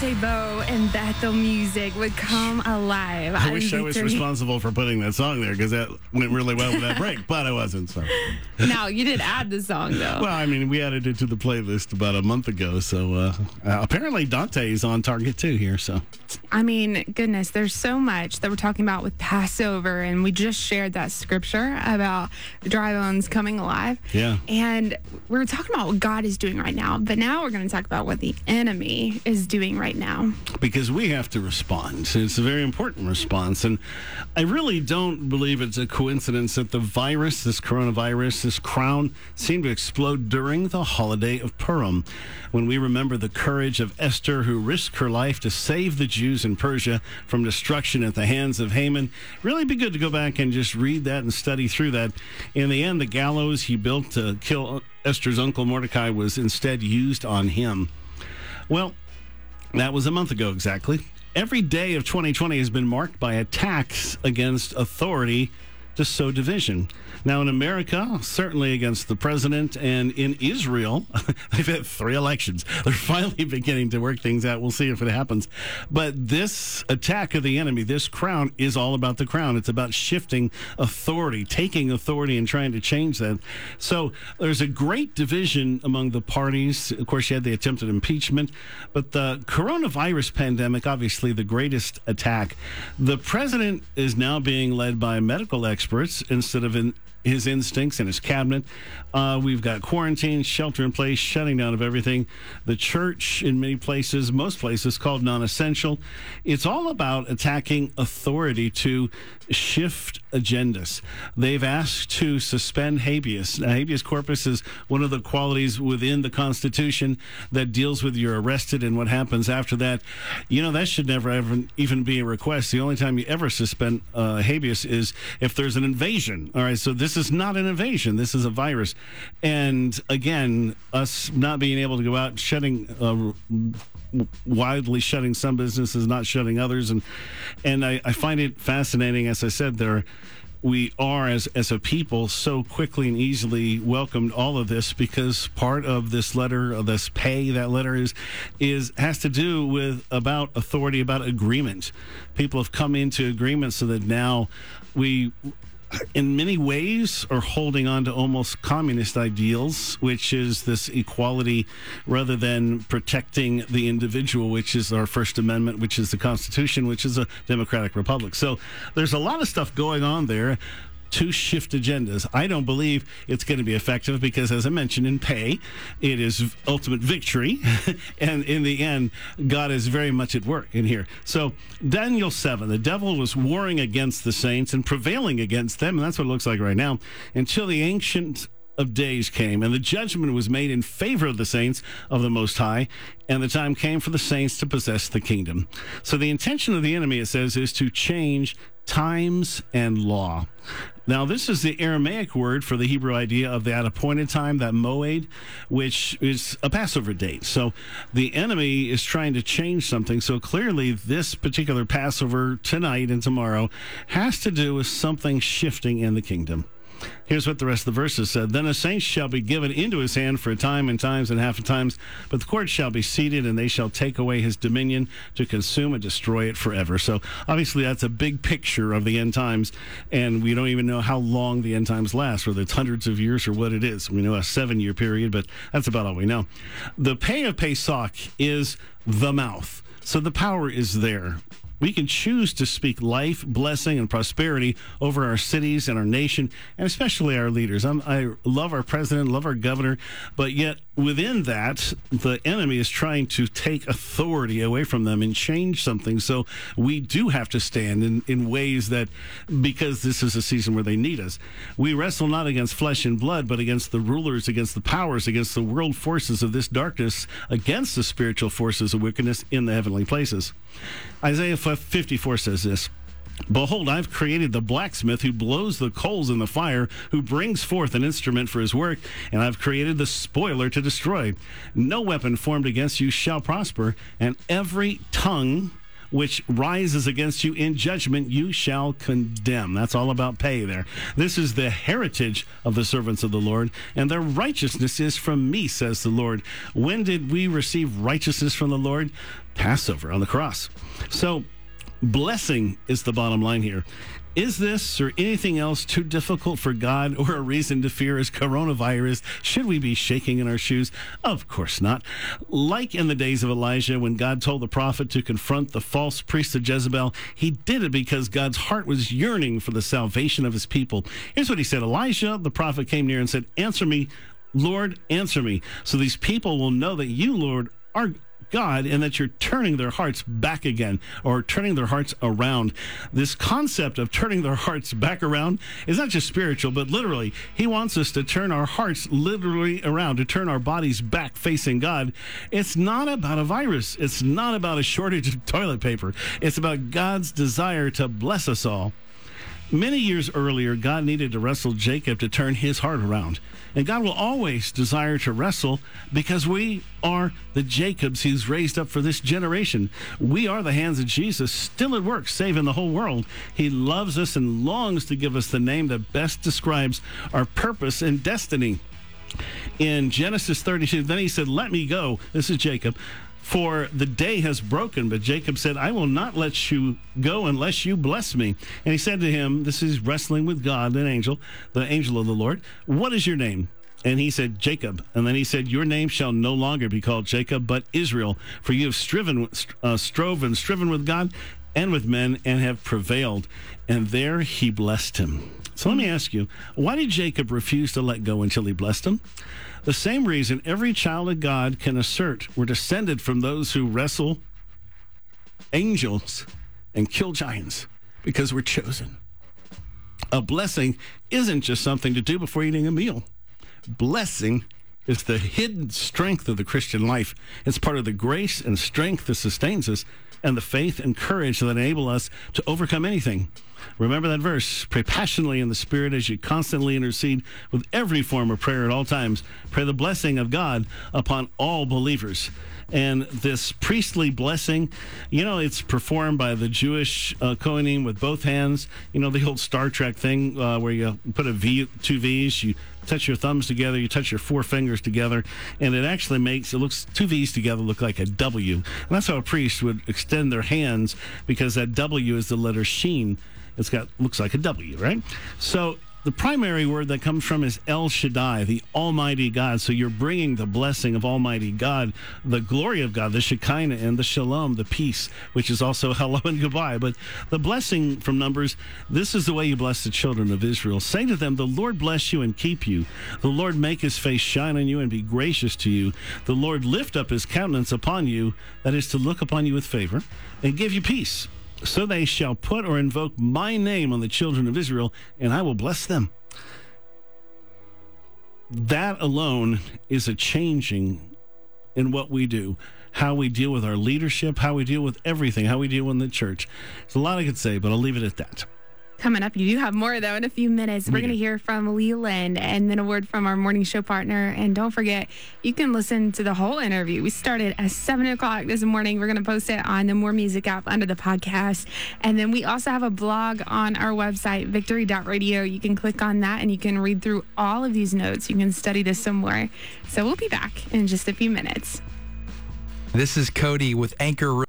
Dante Bowe and Bethel Music would come alive. I wish I was responsible for putting that song there because that went really well with that break, but I wasn't. So now you did add the song though. Well, I mean, we added it to the playlist about a month ago, so uh, uh, apparently Dante is on target too here. So I mean, goodness, there's so much that we're talking about with Passover, and we just shared that scripture about the dry bones coming alive. Yeah, and we're talking about what God is doing right now, but now we're going to talk about what the enemy is doing right now. Because we have to respond. It's a very important response. And I really don't believe it's a coincidence that the virus, this coronavirus, this crown, seemed to explode during the holiday of Purim. When we remember the courage of Esther, who risked her life to save the Jews in Persia from destruction at the hands of Haman, really be good to go back and just read that and study through that. In the end, the gallows he built to kill Esther's uncle Mordecai was instead used on him. Well, that was a month ago exactly. Every day of 2020 has been marked by attacks against authority to sow division. Now, in America, certainly against the president, and in Israel, they've had three elections. They're finally beginning to work things out. We'll see if it happens. But this attack of the enemy, this crown, is all about the crown. It's about shifting authority, taking authority, and trying to change that. So there's a great division among the parties. Of course, you had the attempted impeachment, but the coronavirus pandemic, obviously the greatest attack. The president is now being led by medical experts instead of in his instincts and his cabinet. Uh, we've got quarantine, shelter in place, shutting down of everything. The church, in many places, most places, called non essential. It's all about attacking authority to shift agendas. They've asked to suspend habeas. Now, habeas corpus is one of the qualities within the Constitution that deals with you're arrested and what happens after that. You know, that should never ever even be a request. The only time you ever suspend uh, habeas is if there's an invasion. All right, so this is not an invasion, this is a virus. And again, us not being able to go out shutting. Uh, widely shutting some businesses, not shutting others, and and I, I find it fascinating. As I said, there we are as as a people so quickly and easily welcomed all of this because part of this letter of this pay that letter is is has to do with about authority about agreement people have come into agreement so that now we in many ways are holding on to almost communist ideals, which is this equality rather than protecting the individual, which is our First Amendment, which is the Constitution, which is a democratic republic. So there's a lot of stuff going on there to shift agendas. I don't believe it's going to be effective because, as I mentioned in pay, it is ultimate victory. and in the end, God is very much at work in here. So, Daniel 7, the devil was warring against the saints and prevailing against them. And that's what it looks like right now until the ancient of days came, and the judgment was made in favor of the saints of the Most High, and the time came for the saints to possess the kingdom. So the intention of the enemy, it says, is to change times and law. Now, this is the Aramaic word for the Hebrew idea of that appointed time, that moed, which is a Passover date. So the enemy is trying to change something. So clearly, this particular Passover tonight and tomorrow has to do with something shifting in the kingdom. Here's what the rest of the verses said. Then a saint shall be given into his hand for a time and times and half a times, but the court shall be seated, and they shall take away his dominion to consume and destroy it forever. So obviously that's a big picture of the end times, and we don't even know how long the end times last, whether it's hundreds of years or what it is. We know a seven year period, but that's about all we know. The pay of Pesach is the mouth. So the power is there. We can choose to speak life, blessing, and prosperity over our cities and our nation, and especially our leaders. I'm, i love our president, love our governor, but yet within that, the enemy is trying to take authority away from them and change something. So we do have to stand in, in ways that, because this is a season where they need us, we wrestle not against flesh and blood, but against the rulers, against the powers, against the world forces of this darkness, against the spiritual forces of wickedness in the heavenly places. Isaiah 54 says this. Behold, I've created the blacksmith who blows the coals in the fire, who brings forth an instrument for his work, and I've created the spoiler to destroy. No weapon formed against you shall prosper, and every tongue which rises against you in judgment, you shall condemn. That's all about pay there. This is the heritage of the servants of the Lord, and their righteousness is from me, says the Lord. When did we receive righteousness from the Lord? Passover on the cross. So, blessing is the bottom line here. Is this or anything else too difficult for God or a reason to fear as coronavirus? Should we be shaking in our shoes? Of course not. Like in the days of Elijah, when God told the prophet to confront the false priest of Jezebel, he did it because God's heart was yearning for the salvation of his people. Here's what he said Elijah, the prophet, came near and said, Answer me, Lord, answer me. So these people will know that you, Lord, are God and that you're turning their hearts back again or turning their hearts around. This concept of turning their hearts back around is not just spiritual, but literally. He wants us to turn our hearts literally around, to turn our bodies back facing God. It's not about a virus, it's not about a shortage of toilet paper. It's about God's desire to bless us all. Many years earlier, God needed to wrestle Jacob to turn his heart around. And God will always desire to wrestle because we are the Jacobs he's raised up for this generation. We are the hands of Jesus, still at work, saving the whole world. He loves us and longs to give us the name that best describes our purpose and destiny. In Genesis 32, then he said, Let me go. This is Jacob for the day has broken. But Jacob said, I will not let you go unless you bless me. And he said to him, This is wrestling with God, an angel, the angel of the Lord. What is your name? And he said, Jacob. And then he said, Your name shall no longer be called Jacob, but Israel, for you have striven, uh, strove and striven with God and with men and have prevailed. And there he blessed him. Let me ask you, why did Jacob refuse to let go until he blessed him? The same reason every child of God can assert we're descended from those who wrestle angels and kill giants because we're chosen. A blessing isn't just something to do before eating a meal. Blessing is the hidden strength of the Christian life. It's part of the grace and strength that sustains us and the faith and courage that enable us to overcome anything. Remember that verse. Pray passionately in the Spirit as you constantly intercede with every form of prayer at all times. Pray the blessing of God upon all believers. And this priestly blessing, you know, it's performed by the Jewish uh, with both hands. You know, the old Star Trek thing uh, where you put a V, two V's, you touch your thumbs together, you touch your four fingers together, and it actually makes it looks two V's together look like a W. And that's how a priest would extend their hands because that W is the letter Sheen. It's got looks like a W, right? So the primary word that comes from is El Shaddai, the Almighty God. So you're bringing the blessing of Almighty God, the glory of God, the Shekinah and the Shalom, the peace, which is also hello and goodbye. But the blessing from Numbers, this is the way you bless the children of Israel. Say to them, The Lord bless you and keep you. The Lord make his face shine on you and be gracious to you. The Lord lift up his countenance upon you, that is to look upon you with favor, and give you peace. So they shall put or invoke my name on the children of Israel, and I will bless them. That alone is a changing in what we do, how we deal with our leadership, how we deal with everything, how we deal in the church. There's a lot I could say, but I'll leave it at that. Coming up, you do have more though in a few minutes. We're going to hear from Leland and then a word from our morning show partner. And don't forget, you can listen to the whole interview. We started at 7 o'clock this morning. We're going to post it on the More Music app under the podcast. And then we also have a blog on our website, victory.radio. You can click on that and you can read through all of these notes. You can study this some more. So we'll be back in just a few minutes. This is Cody with Anchor.